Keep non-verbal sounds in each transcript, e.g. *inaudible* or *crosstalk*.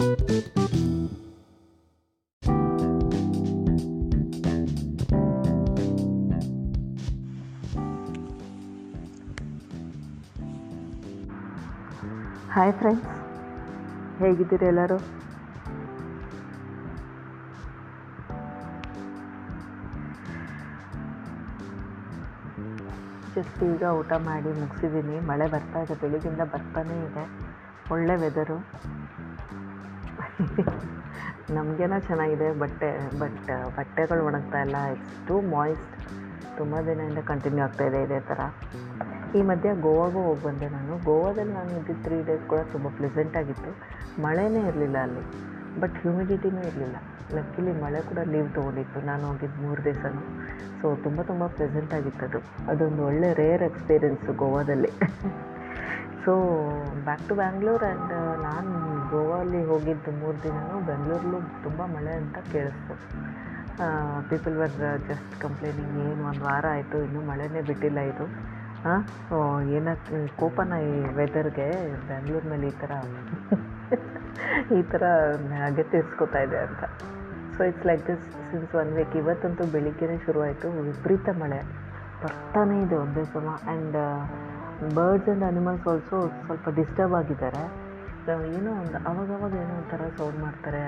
Hi friends ಹೇಗಿದ್ದೀರಿ ಎಲ್ಲರೂ? Just ಈಗ ಊಟ ಮಾಡಿ ಮುಗಿಸಿದ್ದೀನಿ. ಮಳೆ ಬರ್ತಾ ಇದೆ ಬೆಳಿಗ್ಗಿಂದ ಬರ್ತಾನೇ ಇದೆ. ಒಳ್ಳೆ ವೆದರು *laughs* ನಮಗೇನೋ ಚೆನ್ನಾಗಿದೆ, ಬಟ್ಟೆ, ಬಟ್ ಬಟ್ಟೆಗಳು ಒಣಗ್ತಾ ಇಲ್ಲ. ಇಟ್ಸ್ ಟೂ ಮಾಯ್ಸ್ಟ್ ತುಂಬ ದಿನದಿಂದ ಕಂಟಿನ್ಯೂ ಆಗ್ತಾ ಇದೆ ಥರ ಈ ಮಧ್ಯೆ ಗೋವಾಗೂ ಹೋಗಿ ಬಂದೆ ನಾನು. ಗೋವಾದಲ್ಲಿ ನಾನು ಇದ್ದಿದ್ದು ತ್ರೀ ಡೇಸ್ ಕೂಡ ತುಂಬ ಪ್ಲೆಸೆಂಟಾಗಿತ್ತು ಮಳೆನೇ ಇರಲಿಲ್ಲ ಅಲ್ಲಿ. ಬಟ್ ಹ್ಯೂಮಿಡಿಟಿನೂ ಇರಲಿಲ್ಲ. ಲಕ್ಕಿಲಿ ಮಳೆ ಕೂಡ ಲೀವ್ ತೊಗೊಂಡಿತ್ತು. ನಾನು ಹೋಗಿದ್ದು ಮೂರು ದಿವಸನೂ. ಸೊ ತುಂಬ ತುಂಬ ಪ್ಲೆಸೆಂಟ್ ಆಗಿತ್ತು ಅದು. ಅದೊಂದು ಒಳ್ಳೆ ರೇರ್ ಎಕ್ಸ್ಪೀರಿಯೆನ್ಸು ಗೋವಾದಲ್ಲಿ. So back to Bangalore and ನಾನು ಗೋವಾಲ್ಲಿ ಹೋಗಿದ್ದು ಮೂರು ದಿನವೂ ಬೆಂಗಳೂರಲ್ಲೂ ತುಂಬ ಮಳೆ ಅಂತ ಕೇಳಿಸ್ತು. ಪೀಪಲ್ ವರ್ ಜಸ್ಟ್ ಕಂಪ್ಲೇನಿಂಗ್ ಏನು ಒಂದು ವಾರ ಆಯಿತು, ಇನ್ನೂ ಮಳೆನೇ ಬಿಟ್ಟಿಲ್ಲ ಇದು. ಹಾಂ ಏನಕ್ಕೆ ಕೋಪನ ಈ ವೆದರ್ಗೆ ಬೆಂಗಳೂರು ಮೇಲೆ ಈ ಥರ *laughs* ಈ ಥರ ಹಾಗೆ ತೀರ್ಸ್ಕೊತಾ ಇದೆ ಅಂತ. So it's like this since one week ಇವತ್ತಂತೂ ಬೆಳಿಗ್ಗೆನೇ ಶುರುವಾಯಿತು, ವಿಪರೀತ ಮಳೆ. ಬರ್ತಾನೇ ಇದೆ ಒಂದೇ ಸಮ and birds and animals also ಸ್ವಲ್ಪ ಡಿಸ್ಟರ್ಬ್ ಆಗಿದ್ದಾರೆ. ಏನೋ ಒಂದು ಅವಾಗವಾಗ ಏನೋ ಒಂಥರ ಸೌಂಡ್ ಮಾಡ್ತಾರೆ.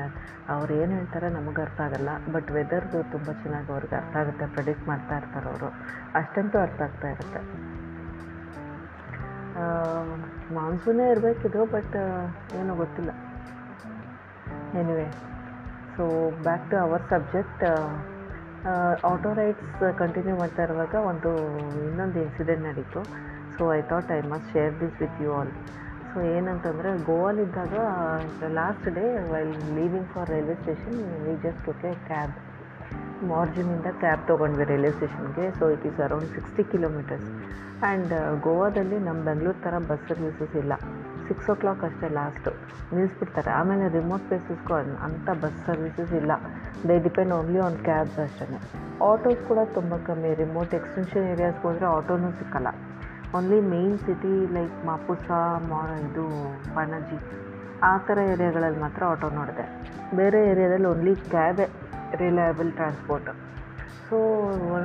ಅವ್ರು ಏನು ಹೇಳ್ತಾರೆ ನಮಗೆ ಅರ್ಥ ಆಗಲ್ಲ. ಬಟ್ ವೆದರ್ದು ತುಂಬ ಚೆನ್ನಾಗಿ ಅವ್ರಿಗೆ ಅರ್ಥ ಆಗುತ್ತೆ ಪ್ರೆಡಿಕ್ಟ್ ಮಾಡ್ತಾ ಇರ್ತಾರೆ ಅವರು. ಅಷ್ಟಂತೂ ಅರ್ಥ ಆಗ್ತಾ ಇರುತ್ತೆ. ಮಾನ್ಸೂನೇ ಇರಬೇಕಿದು ಬಟ್ ಏನೋ ಗೊತ್ತಿಲ್ಲ. Anyway so back to our subject auto rides continue ಮಾಡ್ತಾ ಇರುವಾಗ ಒಂದು ಇನ್ನೊಂದು ಇನ್ಸಿಡೆಂಟ್ ನಡೀತು. So I thought I must share this with you all so ಏನಂತಂದರೆ, ಗೋವಾಲಿದ್ದಾಗ last day while leaving for railway station we just okay cab ಮಾರ್ಜಿನಿಂದ cab ತೊಗೊಂಡ್ವಿ railway ಸ್ಟೇಷನ್ಗೆ so it is around sixty kilometers and ಗೋವಾದಲ್ಲಿ ನಮ್ಮ ಬೆಂಗಳೂರು ಥರ bus services ಇಲ್ಲ. Six ಓ clock ಅಷ್ಟೇ last ನಿಲ್ಲಿಸ್ಬಿಡ್ತಾರೆ ಆಮೇಲೆ ರಿಮೋಟ್ ಪ್ಲೇಸಸ್ಗೂ ಅಂಥ ಬಸ್ ಸರ್ವಿಸಸ್ ಇಲ್ಲ. They depend only on cabs ಅಷ್ಟೇ ಆಟೋಸ್ ಕೂಡ ತುಂಬ ಕಮ್ಮಿ. ರಿಮೋಟ್ ಎಕ್ಸ್ಟೆನ್ಷನ್ ಏರಿಯಾಸ್ಗೆ ಹೋದರೆ ಆಟೋನೂ ಸಿಕ್ಕಲ್ಲ. Only main city like Mapusa ಮಾ ಇದು ಪಣಜಿ ಆ ಥರ ಏರಿಯಾಗಳಲ್ಲಿ ಮಾತ್ರ ಆಟೋ ನೋಡಿದೆ. ಬೇರೆ ಏರಿಯಾದಲ್ಲಿ only ಕ್ಯಾಬೇ reliable transport so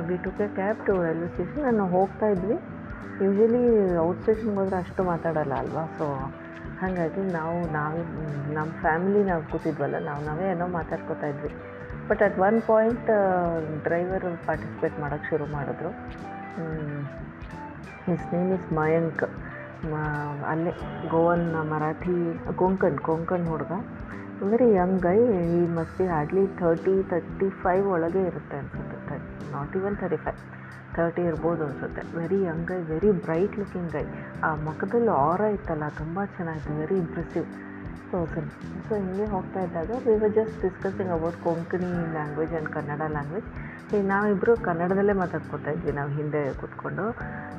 we took a cab to railway station ನಾನು ಹೋಗ್ತಾ ಇದ್ವಿ. ಯೂಶ್ವಲಿ ಔಟ್ ಸ್ಟೇಷನ್ಗೆ ಹೋದರೆ ಅಷ್ಟು ಮಾತಾಡಲ್ಲ ಅಲ್ವಾ? ಸೊ ಹಾಗಾಗಿ ನಾವು, ನಾವೇ ನಮ್ಮ ಫ್ಯಾಮಿಲಿ ನಾವು ಕೂತಿದ್ವಲ್ಲ, ನಾವು, ನಾವೇ ಏನೋ ಮಾತಾಡ್ಕೋತಾ ಇದ್ವಿ. But at one point driver participate ಮಾಡೋಕ್ಕೆ ಶುರು ಮಾಡಿದ್ರು. ಹಿಸ್ ನೇಮ್ ಇಸ್ ಮಯಾಂಕ್ ಅಲ್ಲೇ ಗೋವನ್ ಮರಾಠಿ, ಕೊಂಕಣ್ ಕೊಂಕಣ್ ಹುಡುಗ. ವೆರಿ ಯಂಗ್ ಐ ಈ ಮಸ್ತಿ ಹಾರ್ಡ್ಲಿ ಥರ್ಟಿ ತರ್ಟಿ ಫೈವ್ ಒಳಗೆ ಇರುತ್ತೆ ಅನ್ಸುತ್ತೆ. Thirty not even thirty five thirty ಇರ್ಬೋದು ಅನಿಸುತ್ತೆ. Very young I very bright looking I ಆ ಮುಖದಲ್ಲಿ ಆರ ಇತ್ತಲ್ಲ, ತುಂಬ ಚೆನ್ನಾಗಿತ್ತು ವೆರಿ ಇಂಪ್ರೆಸಿವ್ ಪರ್ಸನ್ ಸೊ ಹಿಂಗೆ ಹೋಗ್ತಾ ಇದ್ದಾಗ we were just discussing about Konkani language and Kannada language ಈಗ ನಾವಿಬ್ಬರು ಕನ್ನಡದಲ್ಲೇ ಮಾತಾಡ್ಕೊತಾ ಇದ್ವಿ, ನಾವು ಹಿಂದೆ ಕೂತ್ಕೊಂಡು.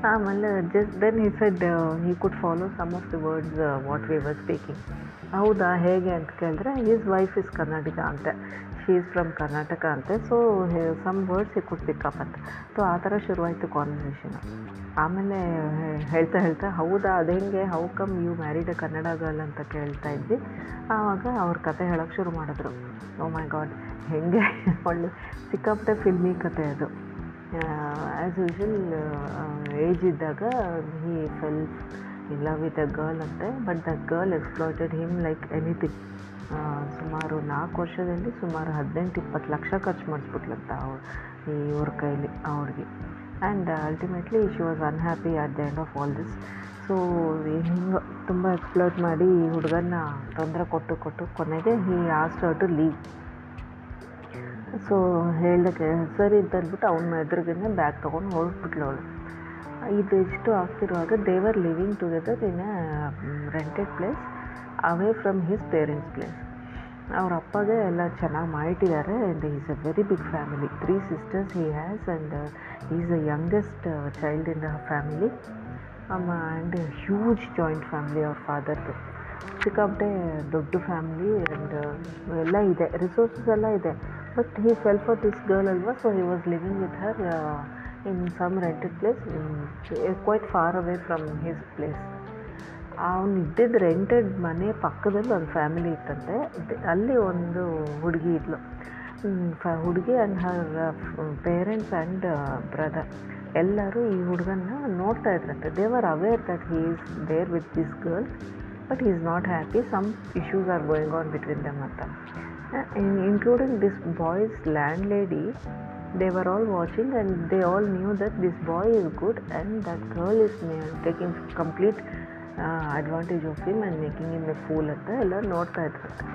ಆಮೇಲೆ just then he said he could follow some of the words what we were speaking ಹೌದಾ, ಹೇಗೆ ಅಂತ ಕೇಳಿದ್ರೆ ಈಸ್ ವೈಫ್ ಇಸ್ ಕನ್ನಡಿಗ ಅಂತೆ. ಶಿ ಈಸ್ ಫ್ರಮ್ ಕರ್ನಾಟಕ ಅಂತೆ so some words he could pick up ಅಂತ. ಸೊ ಆ ಥರ ಶುರುವಾಯಿತು ಕಾನ್ವರ್ಸೇಷನು ಆಮೇಲೆ ಹೇಳ್ತಾ ಹೇಳ್ತಾ, ಹೌದಾ, ಅದು ಹೆಂಗೆ how come you married Kannada girl ಅಂತ ಕೇಳ್ತಾ ಇದ್ವಿ. ಆವಾಗ ಅವ್ರ ಕತೆ ಹೇಳೋಕ್ಕೆ ಶುರು ಮಾಡಿದ್ರು. ಓ ಮೈ ಗಾಡ್ ಹೆಂಗೆ, ಒಳ್ಳೆ ಸಿಕ್ಕಾಪಟ್ಟೆ ಫಿಲ್ಮಿ ಕತೆ ಅದು. ಆ್ಯಸ್ ಯೂಶಲ್ ಏಜ್ ಇದ್ದಾಗ he fell in love with a girl ಅಂತೆ but the girl exploited him like anything ಸುಮಾರು ನಾಲ್ಕು ವರ್ಷದಲ್ಲಿ ಸುಮಾರು ಹದಿನೆಂಟು, ಇಪ್ಪತ್ತು ಲಕ್ಷ ಖರ್ಚು ಮಾಡಿಸ್ಬಿಟ್ಲಂತ ಅವ್ರು ಈ ಇವ್ರ ಕೈಲಿ, ಅವ್ರಿಗೆ. And ultimately she was unhappy at the end of all this so ಹಿಂಗೆ ತುಂಬ ಎಕ್ಸ್ಪ್ಲೋರ್ ಮಾಡಿ ಈ ಹುಡುಗನ ತೊಂದರೆ ಕೊಟ್ಟು ಕೊಟ್ಟು ಕೊನೆಗೆ ಈ ಆಸ್ಟ್ ಟು ಲೀವ್ ಸೊ ಹೇಳಕ್ಕೆ ಸರಿ ಅಂತ ಅಂದ್ಬಿಟ್ಟು ಅವನ ಎದುರಿಗೇನೆ ಬ್ಯಾಗ್ ತೊಗೊಂಡು ಹೊರಟ್ಬಿಟ್ಲು ಅವಳು. ಇದು ಇಷ್ಟು ಆಗ್ತಿರುವಾಗ they were living together in a rented place away from his parents place ಅವ್ರ ಅಪ್ಪಗೆ ಎಲ್ಲ ಚೆನ್ನಾಗಿ ಮಾಡಿಟ್ಟಿದ್ದಾರೆ and is a very big family three sisters he has and is a youngest child in the family and huge joint family ಅವ್ರ ಫಾದರ್ದು ಸಿಕ್ಕಾಪಟ್ಟೆ ದೊಡ್ಡ family and ಎಲ್ಲ ಇದೆ. ರಿಸೋರ್ಸಸ್ ಎಲ್ಲ ಇದೆ. But he fell for this girl ಅಲ್ವಾ? So he was living with her in some rented place quite far away from his place ಅವನು ಇದ್ದಿದ್ದು ರೆಂಟೆಡ್ ಮನೆ ಪಕ್ಕದಲ್ಲಿ ಒಂದು ಫ್ಯಾಮಿಲಿ ಇತ್ತಂತೆ. ದ್- ಅಲ್ಲಿ ಒಂದು ಹುಡುಗಿ ಇದ್ಲು. ಫ, ಹುಡುಗಿ and her parents and brother ಎಲ್ಲರೂ ಈ ಹುಡುಗನ ನೋಡ್ತಾ ಇದ್ರಂತೆ. They were aware that he is there with this girl but is not happy some issues are going on between them ಅಂತ. Including this boy's landlady they were all watching and they all knew that this boy is good and that girl is taking taking complete of advantage and making in a fool ಅಂತ ಎಲ್ಲ ನೋಡ್ತಾ ಇದ್ರಂತೆ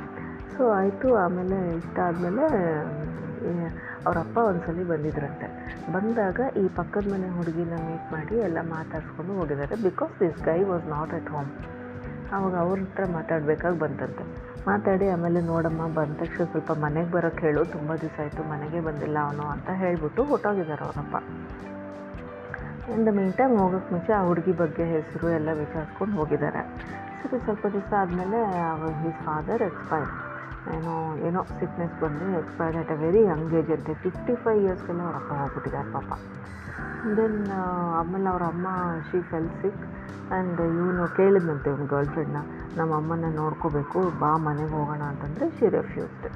so ಆಯಿತು, ಆಮೇಲೆ ಇಷ್ಟ ಆದಮೇಲೆ ಅವ್ರ ಅಪ್ಪ ಒಂದ್ಸಲಿ ಬಂದಿದ್ರಂತೆ. ಬಂದಾಗ ಈ ಪಕ್ಕದ ಮನೆ ಹುಡುಗಿನ ಮೀಟ್ ಮಾಡಿ ಎಲ್ಲ ಮಾತಾಡಿಸ್ಕೊಂಡು ಹೋಗಿದ್ದಾರೆ because this guy was not at home ಆವಾಗ ಅವ್ರ ಹತ್ರ ಮಾತಾಡಬೇಕಾಗಿ ಬಂತಂತೆ. ಮಾತಾಡಿ ಆಮೇಲೆ ನೋಡಮ್ಮ, ಬಂದ ತಕ್ಷಣ ಸ್ವಲ್ಪ ಮನೆಗೆ ಬರೋಕ್ಕೆ ಹೇಳು, ತುಂಬ ದಿವಸ ಆಯಿತು, ಮನೆಗೆ ಬಂದಿಲ್ಲ ಅವನು ಅಂತ ಹೇಳಿಬಿಟ್ಟು ಹೊಟ್ಟೋಗಿದ್ದಾರೆ ಅವರಪ್ಪ ಇನ್ ದ ಮೀನ್ ಟೈಮ್ ಹೋಗೋಕ್ಕೆ ಮುಂಚೆ ಆ ಹುಡುಗಿ ಬಗ್ಗೆ ಹೆಸರು ಎಲ್ಲ ವಿಚಾರಿಸ್ಕೊಂಡು ಹೋಗಿದ್ದಾರೆ. ಸರಿ, ಸ್ವಲ್ಪ ದಿವಸ ಆದಮೇಲೆ ಹಿಸ್ ಫಾದರ್ ಎಕ್ಸ್ಪೈರ್ ಏನೋ ಏನೋ ಸಿಕ್ನೆಸ್ ಬಂದು expired at a very young age ಅಂತೆ. ಫಿಫ್ಟಿ ಫೈವ್ ಇಯರ್ಸ್ಗೆಲ್ಲ ಅವ್ರ ಅಪ್ಪ ಹೋಗ್ಬಿಟ್ಟಿದ್ದಾರೆ ಪಾಪ. ದೆನ್ ಆಮೇಲೆ ಅವ್ರ ಅಮ್ಮ ಶಿ ಫೆಲ್ ಸಿಕ್ ಆ್ಯಂಡ್ ಇವನು ಕೇಳಿದ್ನಂತೆ ಇವ್ನ ಗರ್ಲ್ ಫ್ರೆಂಡ್ನ ನಮ್ಮ ಅಮ್ಮನ ನೋಡ್ಕೋಬೇಕು, ಬಾ ಮನೆಗೆ ಹೋಗೋಣ ಅಂತಂದರೆ ಶಿ ರೆಫ್ಯೂಸ್ಡ್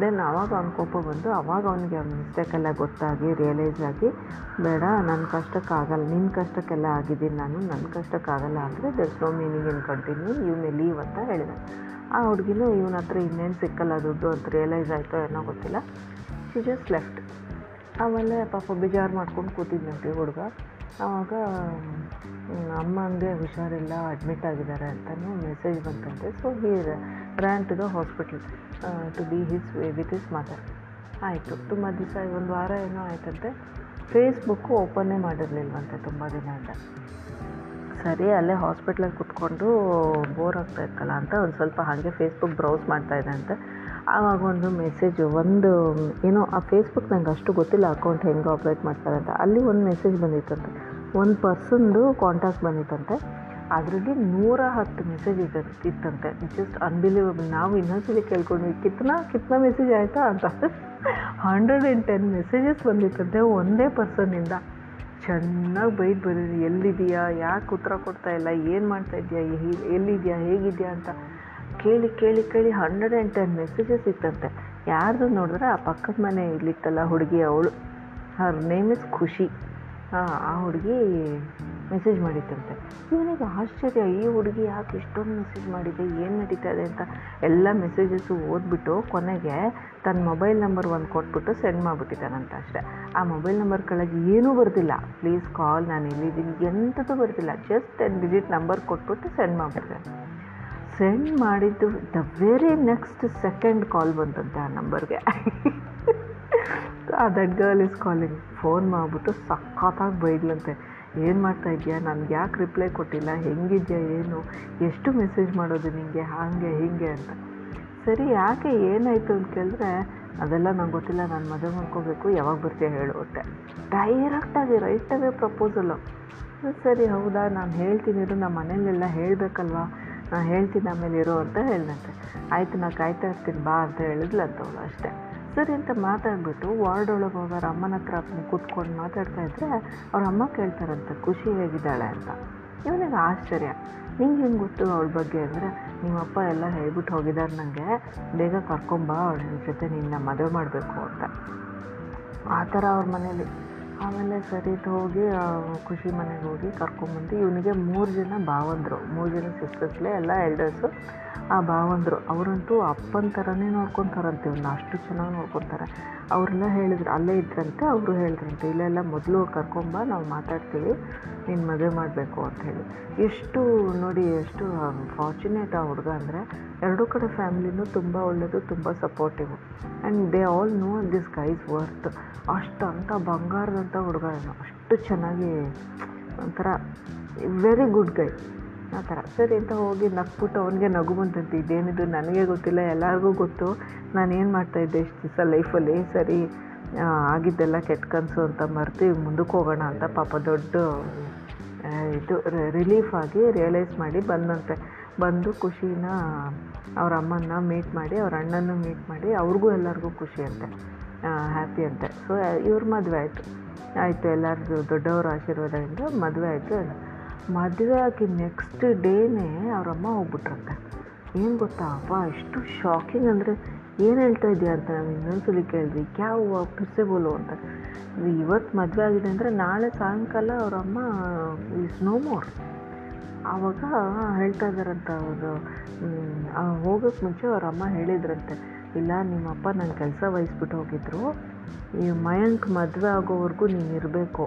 ದೆನ್ ಆವಾಗ ಅವ್ನ ಕೋಪ ಬಂದು, ಅವಾಗ ಅವನಿಗೆ ಅವ್ನ ಮಿಸ್ಟೇಕೆಲ್ಲ ಗೊತ್ತಾಗಿ ರಿಯಲೈಸ್ ಆಗಿ, ಬೇಡ ನನ್ನ ಕಷ್ಟಕ್ಕಾಗಲ್ಲ ನಿನ್ನ ಕಷ್ಟಕ್ಕೆಲ್ಲ ಆಗಿದ್ದೀನಿ ನಾನು ನನ್ನ ಕಷ್ಟಕ್ಕಾಗಲ್ಲ ಅಂದರೆ that's no meaning in continue ಇವನೇ ಲೀವ್ ಅಂತ ಹೇಳಿದೆ. ಆ ಹುಡುಗಿನೂ ಇವನ ಹತ್ರ ಇನ್ನೇನು ಸಿಕ್ಕಲ್ಲ ದುಡ್ಡು ಅಂತ ರಿಯಲೈಸ್ ಆಯಿತೋ ಏನೋ ಗೊತ್ತಿಲ್ಲ. ಶಿ ಜಸ್ಟ್ ಲೆಫ್ಟ್ ಆಮೇಲೆ ಪಾಪ ಬೇಜಾರು ಮಾಡ್ಕೊಂಡು ಕೂತಿದ್ನಂತೆ ಹುಡುಗ. ಆವಾಗ ಅಮ್ಮಂಗೆ ಹುಷಾರಿಲ್ಲ ಅಡ್ಮಿಟ್ ಆಗಿದ್ದಾರೆ ಅಂತಲೂ message ಬಂತಂತೆ. So he ran to the hospital to be his with his mother ಆಯಿತು, ತುಂಬ ದಿವಸ, ಒಂದು ವಾರ ಏನೋ ಆಯ್ತಂತೆ. ಫೇಸ್ಬುಕ್ಕು ಓಪನ್ನೇ ಮಾಡಿರಲಿಲ್ವಂತೆ ತುಂಬ ಅಂತ ಸರಿ, ಅಲ್ಲೇ ಹಾಸ್ಪಿಟ್ಲಲ್ಲಿ ಕುತ್ಕೊಂಡು ಬೋರ್ ಆಗ್ತಾ ಇತ್ತಲ್ಲ ಅಂತ ಒಂದು ಸ್ವಲ್ಪ ಹಾಗೆ ಫೇಸ್ಬುಕ್ ಬ್ರೌಸ್ ಮಾಡ್ತಾ ಇದೆ ಅಂತ. ಆವಾಗ ಒಂದು ಮೆಸೇಜು ಒಂದು, ಏನೋ, ಆ ಫೇಸ್ಬುಕ್ ನಂಗೆ ಅಷ್ಟು ಗೊತ್ತಿಲ್ಲ ಅಕೌಂಟ್ ಹೆಂಗೆ ಆಪ್ರೇಟ್ ಮಾಡ್ತಾರೆ ಅಂತ. ಅಲ್ಲಿ ಒಂದು ಮೆಸೇಜ್ ಬಂದಿತ್ತಂತೆ. ಒಂದು ಪರ್ಸನ್ದು ಕಾಂಟ್ಯಾಕ್ಟ್ ಬಂದಿತ್ತಂತೆ. ಅದರಲ್ಲಿ ನೂರ ಹತ್ತು ಮೆಸೇಜ್ ಇದ್ದ ಇತ್ತಂತೆ. ಜಸ್ಟ್ ಅನ್ಬಿಲೀವಬಲ್ ನಾವು ಇನ್ನೊಂದ್ಸಲಿ ಕೇಳ್ಕೊಂಡ್ವಿ, ಕಿತ್ನ ಕಿತ್ನ ಮೆಸೇಜ್ ಆಯಿತಾ? ಅಂತ. ಹಂಡ್ರೆಡ್ ಆ್ಯಂಡ್ ಟೆನ್ ಮೆಸೇಜಸ್ ಬಂದಿತ್ತಂತೆ ಒಂದೇ ಪರ್ಸನ್ನಿಂದ ಚೆನ್ನಾಗಿ ಬೈದು ಬರೀರಿ. ಎಲ್ಲಿದೆಯಾ ಯಾಕೆ ಉತ್ತರ ಕೊಡ್ತಾ ಇಲ್ಲ? ಏನು ಮಾಡ್ತಾ ಇದೆಯಾ ಎಲ್ಲಿದೆಯಾ ಹೇಗಿದೆಯಾ ಅಂತ ಕೇಳಿ ಕೇಳಿ ಕೇಳಿ ಹಂಡ್ರೆಡ್ ಆ್ಯಂಡ್ ಟೆನ್ ಮೆಸೇಜಸ್ ಇತ್ತಂತೆ. ಯಾರ್ದು ನೋಡಿದ್ರೆ ಆ ಪಕ್ಕದ ಮನೆ ಇಲ್ಲಿತ್ತಲ್ಲ ಹುಡುಗಿ, ಅವಳು. ಹರ್ ನೇಮ್ ಇಸ್ ಖುಷಿ ಆ ಹುಡುಗಿ ಮೆಸೇಜ್ ಮಾಡಿತ್ತಂತೆ ಇವನಿಗೆ ಆಶ್ಚರ್ಯ, ಈ ಹುಡುಗಿ ಯಾಕೆ ಇಷ್ಟೊಂದು ಮೆಸೇಜ್ ಮಾಡಿದೆ, ಏನು ನಡೀತಾ ಇದೆ ಅಂತ ಎಲ್ಲ ಮೆಸೇಜಸ್ಸು ಓದ್ಬಿಟ್ಟು ಕೊನೆಗೆ ತನ್ನ ಮೊಬೈಲ್ ನಂಬರ್ ಒಂದು ಕೊಟ್ಬಿಟ್ಟು ಸೆಂಡ್ ಮಾಡಿಬಿಟ್ಟಿದ್ದಾನಂತ ಅಷ್ಟೇ. ಆ ಮೊಬೈಲ್ ನಂಬರ್ ಕೆಳಗೆ ಏನೂ ಬರ್ತಿಲ್ಲ ಪ್ಲೀಸ್ ಕಾಲ್ ನಾನು ಎಲ್ಲಿದ್ದೀನಿ? ಎಂಥದ್ದು ಬರ್ತಿಲ್ಲ ಜಸ್ಟ್ ಟೆನ್ ಡಿಜಿಟ್ ನಂಬರ್ ಕೊಟ್ಬಿಟ್ಟು ಸೆಂಡ್ ಮಾಡಿಬಿಟ್ಟಿದ್ದಾನೆ ಸೆಂಡ್ ಮಾಡಿದ್ದು the very next second call ಬಂತಂತೆ ಆ ನಂಬರ್ಗೆ ಆ that girl is calling phone ಮಾಡಿಬಿಟ್ಟು ಸಖತ್ತಾಗಿ ಬೈದ್ಲಂತೆ ಏನು ಮಾಡ್ತಾ ಇದೆಯಾ? ನನಗೆ ಯಾಕೆ ರಿಪ್ಲೈ ಕೊಟ್ಟಿಲ್ಲ? ಹೆಂಗಿದೆಯಾ, ಏನು? ಎಷ್ಟು ಮೆಸೇಜ್ ಮಾಡೋದು ನಿನಗೆ ಹಾಗೆ, ಹೀಗೆ ಅಂತ. ಸರಿ, ಯಾಕೆ ಏನಾಯಿತು ಅಂತ ಕೇಳಿದ್ರೆ, ಅದೆಲ್ಲ ನಂಗೆ ಗೊತ್ತಿಲ್ಲ. ನಾನು ಮದುವೆ ಮಾಡ್ಕೋಬೇಕು. ಯಾವಾಗ ಬರ್ತೀಯ ಹೇಳುತ್ತೆ ಡೈರೆಕ್ಟಾಗಿ ರೈಟಾಗೆ ಪ್ರಪೋಸಲು ಸರಿ, ಹೌದಾ? ನಾನು ಹೇಳ್ತೀನಿ ಇರು. ನಮ್ಮ ಮನೇಲೆಲ್ಲ ಹೇಳಬೇಕಲ್ವಾ? ನಾನು ಹೇಳ್ತೀನಿ ಆಮೇಲೆ ಇರೋ ಅಂತ ಹೇಳಿದಂತೆ. ಆಯಿತು ನಾನು ಕಾಯ್ತಾ ಇರ್ತೀನಿ. ಬಾ ಅಂತ ಹೇಳಿದ್ಲಂತವಳು ಅಷ್ಟೇ. ಸರಿ ಅಂತ ಮಾತಾಡಿಬಿಟ್ಟು ವಾರ್ಡ್ ಒಳಗೆ ಹೋಗೋರು ಅಮ್ಮನ ಹತ್ರ ಕೂತ್ಕೊಂಡು ಮಾತಾಡ್ತಾ ಇದ್ದರೆ ಅವ್ರ ಅಮ್ಮ ಕೇಳ್ತಾರಂತೆ, ಖುಷಿ ಹೇಗಿದ್ದಾಳೆ ಅಂತ. ಇವನಿಗೆ ಆಶ್ಚರ್ಯ. ನಿಂಗೆ ಹೆಂಗೆ ಗೊತ್ತು ಅವಳ ಬಗ್ಗೆ ಅಂದರೆ ನಿಮ್ಮಪ್ಪ ಎಲ್ಲ ಹೇಳ್ಬಿಟ್ಟು ಹೋಗಿದ್ದಾರೆ ನನಗೆ ಬೇಗ ಕರ್ಕೊಂಬಾ ಅವಳ ಜೊತೆ ನಿನ್ನ ಮದುವೆ ಮಾಡಬೇಕು ಅಂತ. ಆ ಥರ ಅವ್ರ ಮನೇಲಿ. ಆಮೇಲೆ ಸರಿ ಹೋಗಿ ಖುಷಿ ಮನೆಗೆ ಹೋಗಿ ಕರ್ಕೊಂಬಂದು, ಇವನಿಗೆ ಮೂರು ಜನ ಭಾವಂದರು. ಮೂರು ಜನ ಸಿಸ್ಟರ್ಸ್ಲೇ ಎಲ್ಲ ಎಲ್ಡರ್ಸು ಆ ಭಾವಂದರು. ಅವರಂತೂ ಅಪ್ಪನ ಥರನೇ ನೋಡ್ಕೊತಾರಂತೆ ಇವನ್ನ ಅಷ್ಟು ಚೆನ್ನಾಗಿ ನೋಡ್ಕೊತಾರೆ. ಅವ್ರನ್ನ ಹೇಳಿದ್ರು, ಅಲ್ಲೇ ಇದ್ರಂತೆ, ಅವರು ಹೇಳಿದ್ರಂತೆ ಇಲ್ಲೆಲ್ಲ ಮೊದಲು ಕರ್ಕೊಂಬ ನಾವು ಮಾತಾಡ್ತೀವಿ, ನೀನು ಮದುವೆ ಮಾಡಬೇಕು, ಅಂತ ಹೇಳಿ. ಎಷ್ಟು ನೋಡಿ, ಎಷ್ಟು ಫಾರ್ಚುನೇಟ್ ಆ ಹುಡುಗ ಅಂದರೆ, ಎರಡೂ ಕಡೆ ಫ್ಯಾಮಿಲಿನೂ ತುಂಬ ಒಳ್ಳೆಯದು ತುಂಬ supportive and they all know this guys worth ಅಷ್ಟು ಅಂಥ ಬಂಗಾರದಂಥ ಹುಡುಗ ಅಷ್ಟು ಚೆನ್ನಾಗಿ ಒಂಥರ ವೆರಿ ಗುಡ್ ಗೈ ಆ ಥರ. ಸರಿ ಅಂತ ಹೋಗಿ ನಕ್ಬಿಟ್ಟು ಅವನಿಗೆ ನಗು ಬಂತಂತೆ. ಇದೇನಿದು ನನಗೆ ಗೊತ್ತಿಲ್ಲ, ಎಲ್ಲರಿಗೂ ಗೊತ್ತು. ನಾನು ಏನು ಮಾಡ್ತಾಯಿದ್ದೆ ಇಷ್ಟು ದಿವಸ ಲೈಫಲ್ಲಿ ಸರಿ ಆಗಿದ್ದೆಲ್ಲ ಕೆಟ್ಟ ಕನಸು ಅಂತ ಮರೆತು ಮುಂದಕ್ಕೆ ಹೋಗೋಣ ಅಂತ ಪಾಪ ದೊಡ್ಡ ಇದು ರಿಲೀಫ್ ಆಗಿ ರಿಯಲೈಸ್ ಮಾಡಿ ಬಂದಂತೆ. ಬಂದು ಖುಷಿನ ಅವ್ರ ಅಮ್ಮನ್ನ ಮೀಟ್ ಮಾಡಿ, ಅವ್ರ ಅಣ್ಣನ ಮೀಟ್ ಮಾಡಿ, ಅವ್ರಿಗೂ ಎಲ್ಲರಿಗೂ ಖುಷಿ ಅಂತೆ. ಹ್ಯಾಪಿ ಅಂತೆ. ಸೊ ಇವ್ರ ಮದುವೆ ಆಯಿತು. ಆಯಿತು ಎಲ್ಲರದ್ದು ದೊಡ್ಡವರ ಆಶೀರ್ವಾದದಿಂದ ಮದುವೆ ಆಯಿತು. ಮದುವೆ ಆಗಿ ನೆಕ್ಸ್ಟ್ ಡೇನೇ ಅವರಮ್ಮ ಹೋಗ್ಬಿಟ್ರಂತೆ. ಏನು ಗೊತ್ತಾ? ಅಪ್ಪ ಎಷ್ಟು ಶಾಕಿಂಗ್ ಅಂದರೆ ಏನು ಹೇಳ್ತಾ ಇದೆಯಾ ಅಂತ ನಾನು ಇನ್ನೊಂದ್ಸಲಿ ಕೇಳಿದ್ವಿ ಕ್ಯಾವ ಪಿಸ್ಸೆ ಬೋಲು ಅಂತ. ಇವತ್ತು ಮದುವೆ ಆಗಿದೆ ಅಂದರೆ ನಾಳೆ ಸಾಯಂಕಾಲ ಅವರಮ್ಮ ಈಸ್ ನೋ ಮೋರ್ ಆವಾಗ ಹೇಳ್ತಾ ಇದ್ದಾರಂತ ಅವರು. ಹೋಗೋಕ್ಕೆ ಮುಂಚೆ ಅವರಮ್ಮ ಹೇಳಿದ್ರಂತೆ. ಇಲ್ಲ, ನಿಮ್ಮಪ್ಪ ನನ್ನ ಕೆಲಸ ವಹಿಸ್ಬಿಟ್ಟು ಹೋಗಿದ್ರು. ಈ ಮಯಾಂಕ್ ಮದುವೆ ಆಗೋವರೆಗೂ ನೀನು ಇರಬೇಕು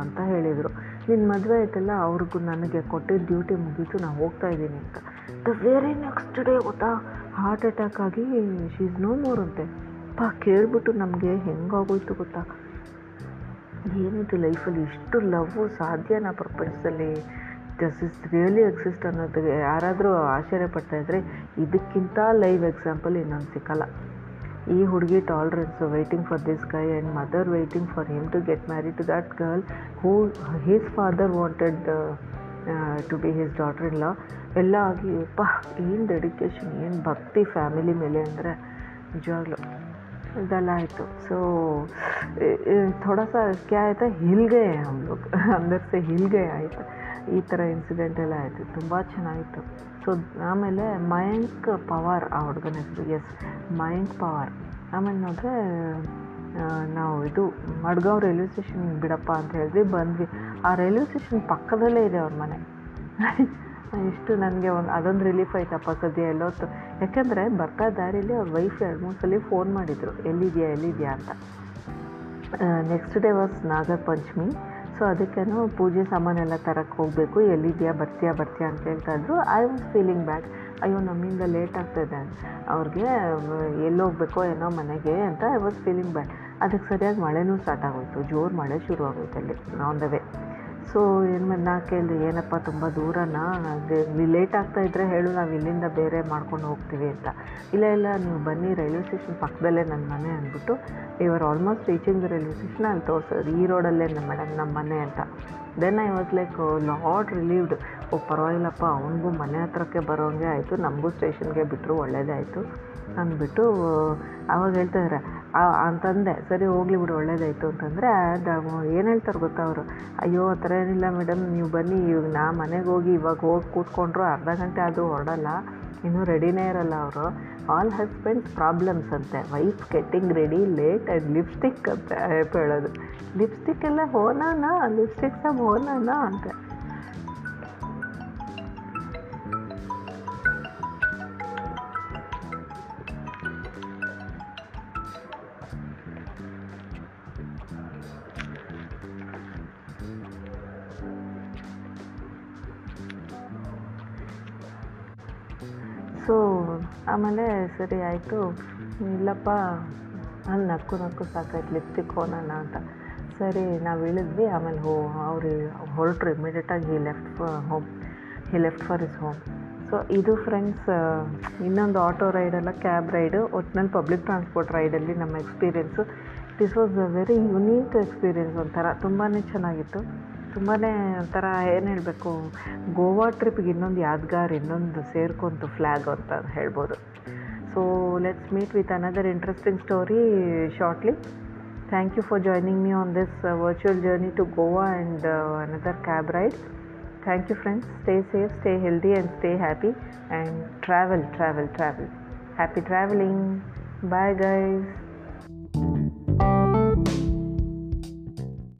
ಅಂತ ಹೇಳಿದರು. ನಿನ್ನ ಮದುವೆ ಆಯ್ತಲ್ಲ, ಅವ್ರಿಗೂ ನನಗೆ ಕೊಟ್ಟಿದ್ದ ಡ್ಯೂಟಿ ಮುಗೀತು, ನಾನು ಹೋಗ್ತಾ ಇದ್ದೀನಿ ಅಂತ. ದ ವೆರಿ ನೆಕ್ಸ್ಟ್ ಡೇ ಗೊತ್ತಾ ಹಾರ್ಟ್ ಅಟ್ಯಾಕ್ ಆಗಿ ಶಿ ಇಸ್ ನೋ ಮೋರ್ ಅಂತೆ. ಪಾ, ಕೇಳಿಬಿಟ್ಟು ನಮಗೆ ಹೆಂಗಾಗೋಯ್ತು ಗೊತ್ತಾ? ಏನಿದು ಲೈಫಲ್ಲಿ ಇಷ್ಟು ಲವ್ ಸಾಧ್ಯನಾ ಪ್ರಪಂಚದಲ್ಲಿ? ಜಸ್ ಇಸ್ ರಿಯಲಿ ಎಕ್ಸಿಸ್ಟ್ ಅನ್ನೋದಕ್ಕೆ ಯಾರಾದರೂ ಆಶ್ಚರ್ಯ ಪಡ್ತಾಯಿದ್ರೆ ಇದಕ್ಕಿಂತ ಲೈವ್ ಎಕ್ಸಾಂಪಲ್ ಇನ್ನೊಂದು ಸಿಕ್ಕಲ್ಲ. ಈ ಹುಡುಗಿ tolerance waiting for this guy and mother waiting for him to get married to that girl who his father wanted to be his daughter ಇಲ್ಲ ಎಲ್ಲ ಆಗಿ ಪ ಏನು ಡೆಡಿಕೇಶನ್ ಏನು ಭಕ್ತಿ ಫ್ಯಾಮಿಲಿ ಮೇಲೆ ಅಂದರೆ? ನಿಜವಾಗ್ಲೂ ಇದೆಲ್ಲ ಆಯಿತು. ಸೊ ಥೋಡಾ ಸಾ ಕ್ಯಾ ಆಯಿತಾ? ಹಿಲ್ಗೆ ಅಂದರೆ *laughs* ಲೋಗ್ ಹಿಲ್ಗೆ ಆಯಿತು. ಈ ಥರ ಇನ್ಸಿಡೆಂಟ್ ಎಲ್ಲ ಆಯಿತು. ತುಂಬ ಚೆನ್ನಾಗಿತ್ತು. ಸೊ ಆಮೇಲೆ ಮಯಂಕ್ ಪವಾರ್ ಆ ಹುಡುಗನ ಹೆಸರು. ಎಸ್ ಮಯಂಕ್ ಪವಾರ್ ಆಮೇಲೆ ನೋಡಿದ್ರೆ ನಾವು ಇದು ಮಡ್ಗಾಂವ್ ರೈಲ್ವೆ ಸ್ಟೇಷನ್ ಬಿಡಪ್ಪ ಅಂತ ಹೇಳಿದ್ವಿ ಬಂದ್ವಿ. ಆ ರೈಲ್ವೆ ಸ್ಟೇಷನ್ ಪಕ್ಕದಲ್ಲೇ ಇದೆ ಅವ್ರ ಮನೆ. *laughs* ಇಷ್ಟು ನನಗೆ ಒಂದು, ಅದೊಂದು ರಿಲೀಫ್ ಆಯ್ತಪ್ಪ ಸದ್ಯ ಎಲ್ಲೊತ್ತು. ಯಾಕೆಂದರೆ ಬರ್ತಾ ದಾರಿಲಿ ಅವ್ರ ವೈಫ್ ಎರಡು ಮೂರು ಸಲ ಫೋನ್ ಮಾಡಿದರು. ಎಲ್ಲಿದೆಯಾ ಎಲ್ಲಿದೆಯಾ ಅಂತ. Next day was Nagara Panchami so ಅದಕ್ಕೇನು ಪೂಜೆ ಸಾಮಾನೆಲ್ಲ ತರಕ್ಕೆ ಹೋಗಬೇಕು. ಎಲ್ಲಿದೆಯಾ, ಬರ್ತೀಯಾ ಬರ್ತೀಯಾ ಅಂತ ಹೇಳ್ತಾ ಇದ್ರು. ಐ ವಾಸ್ ಫೀಲಿಂಗ್ ಬ್ಯಾಡ್ ಅಯ್ಯೋ, ನಮ್ಮಿಂದ ಲೇಟ್ ಆಗ್ತಾಯಿದೆ ಅವ್ರಿಗೆ ಎಲ್ಲಿ ಹೋಗ್ಬೇಕೋ ಏನೋ ಮನೆಗೆ ಅಂತ ಐ ವಾಸ್ ಫೀಲಿಂಗ್ ಬ್ಯಾಡ್ ಅದಕ್ಕೆ ಸರಿಯಾಗಿ ಮಳೆನೂ ಸ್ಟಾರ್ಟ್ ಜೋರು ಮಳೆ ಶುರು ಆಗೋಯ್ತು ಅಲ್ಲಿ ಆನ್ ದ ವೇ ಸೊ, ಏನು ನಾ ಕೇಳಿದೆ, ಏನಪ್ಪ, ತುಂಬ ದೂರನಾ? ಲೇಟ್ ಆಗ್ತಾ ಇದ್ದರೆ ಹೇಳು, ನಾವು ಇಲ್ಲಿಂದ ಬೇರೆ ಮಾಡ್ಕೊಂಡು ಹೋಗ್ತೀವಿ ಅಂತ. ಇಲ್ಲ ಇಲ್ಲ, ನೀವು ಬನ್ನಿ, ರೈಲ್ವೆ ಸ್ಟೇಷನ್ ಪಕ್ಕದಲ್ಲೇ ನನ್ನ ಮನೆ ಅಂದ್ಬಿಟ್ಟು ಇವರ್ almost reaching the railway station ಅಲ್ಲಿ ತೋರಿಸೋದು ಈ ರೋಡಲ್ಲೇ ನಮ್ಮ ಮೇಡಮ್ ನಮ್ಮ ಮನೆ ಅಂತ. Then I was like lot relieved ಓ, ಪರವಾಗಿಲ್ಲಪ್ಪ, ಅವನಿಗೂ ಮನೆ ಹತ್ರಕ್ಕೆ ಬರೋಂಗೆ ಆಯಿತು, ನಮಗೂ ಸ್ಟೇಷನ್ಗೆ ಬಿಟ್ಟರು ಒಳ್ಳೇದೇ ಆಯಿತು ಅಂದ್ಬಿಟ್ಟು, ಅವಾಗ ಹೇಳ್ತಾಯಿದ್ದಾರೆ ಅಂತಂದೆ ಸರಿ ಹೋಗ್ಲಿ ಬಿಡು, ಒಳ್ಳೇದಾಯಿತು ಅಂತಂದರೆ ಏನು ಹೇಳ್ತಾರೆ ಗೊತ್ತಾ ಅವರು? ಅಯ್ಯೋ, ಆ ಥರ ಏನಿಲ್ಲ ಮೇಡಮ್, ನೀವು ಬನ್ನಿ, ಇವಾಗ ನಾ ಮನೆಗೆ ಹೋಗಿ ಇವಾಗ ಹೋಗಿ ಕೂತ್ಕೊಂಡ್ರು ಅರ್ಧ ಗಂಟೆ ಆದರೂ ಹೊರಡಲ್ಲ, ಇನ್ನೂ ರೆಡಿನೇ ಇರಲ್ಲ ಅವರು. ಆಲ್ ಹಸ್ಬೆಂಡ್ಸ್ ಪ್ರಾಬ್ಲಮ್ಸ್ ಅಂತೆ wife getting ready late and lipstick ಅಂತ ಹೇಳೋದು. ಲಿಪ್ಸ್ಟಿಕ್ ಎಲ್ಲ ಹೋನಾನಾ? ಲಿಪ್ಸ್ಟಿಕ್ ಸಹ ಹೋನಾನಾ? ಅಂತ. ಆಮೇಲೆ ಸರಿ ಆಯಿತು. ಇಲ್ಲಪ್ಪ ಅಲ್ಲಿ ನಕ್ಕು ನಕ್ಕು ಸಾಕಾಯ್ತು ಲಿಪ್ಸ್ಟಿಕ್ ಹೋಗೋಣ ಅಂತ. ಸರಿ, ನಾವು ಇಳಿದ್ವಿ, ಆಮೇಲೆ ಹೋ, ಅವರು ಹೊರಟ್ರು ಇಮಿಡಿಯೇಟಾಗಿ he left home he left for his home so ಇದು ಫ್ರೆಂಡ್ಸ್ ಇನ್ನೊಂದು ಆಟೋ ರೈಡಲ್ಲ ಕ್ಯಾಬ್ ರೈಡು ಒಟ್ಟಿನಲ್ಲಿ ಪಬ್ಲಿಕ್ ಟ್ರಾನ್ಸ್ಪೋರ್ಟ್ ರೈಡಲ್ಲಿ ನಮ್ಮ experience this was a very unique experience ಒಂಥರ. ತುಂಬಾ ಚೆನ್ನಾಗಿತ್ತು. ತುಂಬಾ ಒಂಥರ ಏನು ಹೇಳಬೇಕು ಗೋವಾ ಟ್ರಿಪ್ಗೆ ಇನ್ನೊಂದು ಯಾದಗಾರ್ ಇನ್ನೊಂದು ಸೇರ್ಕೊಂತು ಫ್ಲ್ಯಾಗ್ ಅಂತ ಹೇಳ್ಬೋದು so let's meet with another interesting story shortly thank you for joining me on this virtual journey to Goa and another cab ride Thank you, friends. Stay safe, stay healthy, and stay happy. And travel, travel, travel. Happy traveling. Bye, guys.